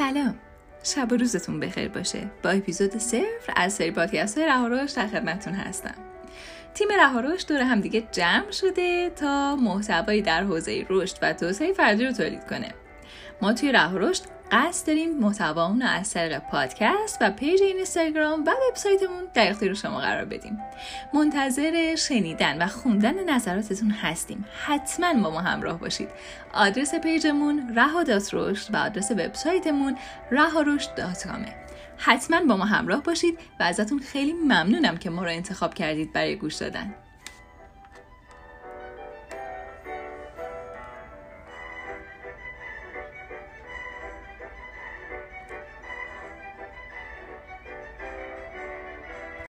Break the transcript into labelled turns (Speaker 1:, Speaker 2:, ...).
Speaker 1: سلام. شب و روزتون بخیر باشه. با اپیزود صفر از سری پادکست های رهاروش در خدمتتون هستم. تیم رهاروش دور همدیگه جمع شده تا محتوایی در حوزه رشد و توسعه فردی رو تولید کنه. ما توی رهاروش قصد داریم محتوامون رو از طریق پادکست و پیج اینستاگرام و وبسایتمون در اختیار شما قرار بدیم. منتظر شنیدن و خوندن نظراتتون هستیم. حتما با ما همراه باشید. آدرس پیجمون رها رشد و آدرس وبسایتمون رها حتما با ما همراه باشید و ازتون خیلی ممنونم که ما رو انتخاب کردید برای گوش دادن.